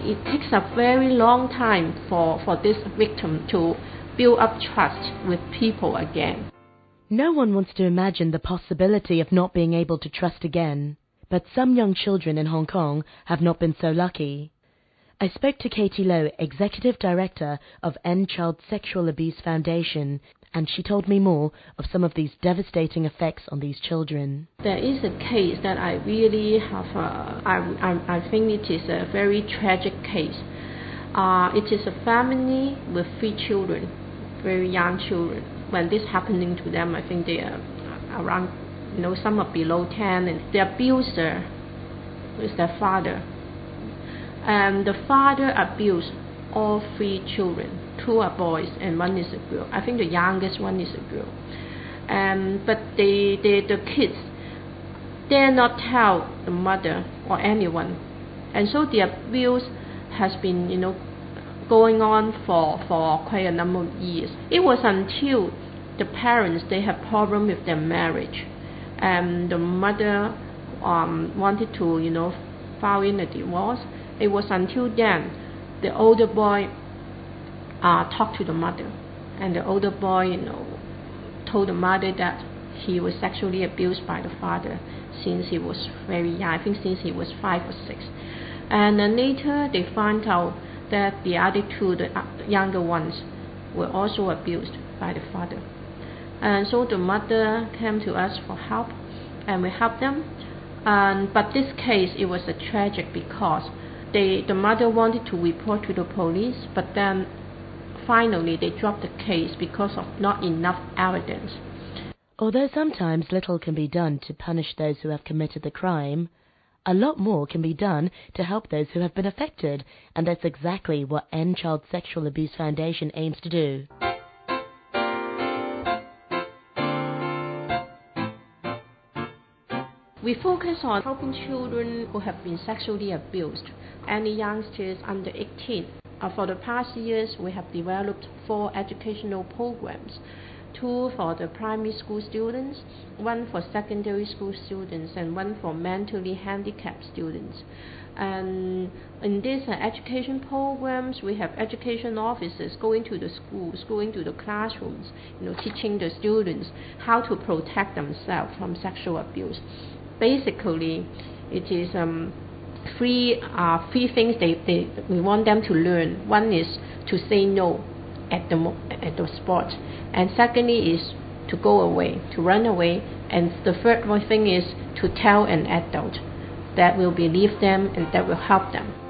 it takes a very long time for, for this victim to build up trust with people again. No one wants to imagine the possibility of not being able to trust again, but some young children in Hong Kong have not been so lucky. I spoke to Katie Low, Executive Director of End Child Sexual Abuse Foundation, and she told me more of some of these devastating effects on these children. There is a case that I really have, uh, I, I, think it is a very tragic case. Uh, it is a family with three children, very young children. When this happening to them, I think they are around, you know, some are below 10, and the abuser is their father. And the father abused all three children. Two are boys and one is a girl. I think the youngest one is a girl. Um, but they, they, the kids dare not tell the mother or anyone. And so the abuse has been, you know, going on for, for quite a number of years. It was until the parents, they had problem with their marriage. And the mother um, wanted to, you know, file in a divorce. It was until then the older boy uh, talked to the mother, and the older boy, you know, told the mother that he was sexually abused by the father since he was very young. I think since he was five or six. And then later they found out that the other two, the younger ones, were also abused by the father. And so the mother came to us for help, and we helped them. And but this case, it was a tragic because they, the mother wanted to report to the police, but then finally they dropped the case because of not enough evidence. Although sometimes little can be done to punish those who have committed the crime, a lot more can be done to help those who have been affected, and that's exactly what End Child Sexual Abuse Foundation aims to do. We focus on helping children who have been sexually abused, any youngsters under 18. Uh, for the past years, we have developed four educational programs two for the primary school students, one for secondary school students, and one for mentally handicapped students. And in these uh, education programs, we have education officers going to the schools, going to the classrooms, you know, teaching the students how to protect themselves from sexual abuse basically it is um, three uh, three things they, they we want them to learn. One is to say no at the at the spot, and secondly is to go away, to run away, and the third one thing is to tell an adult that will believe them and that will help them.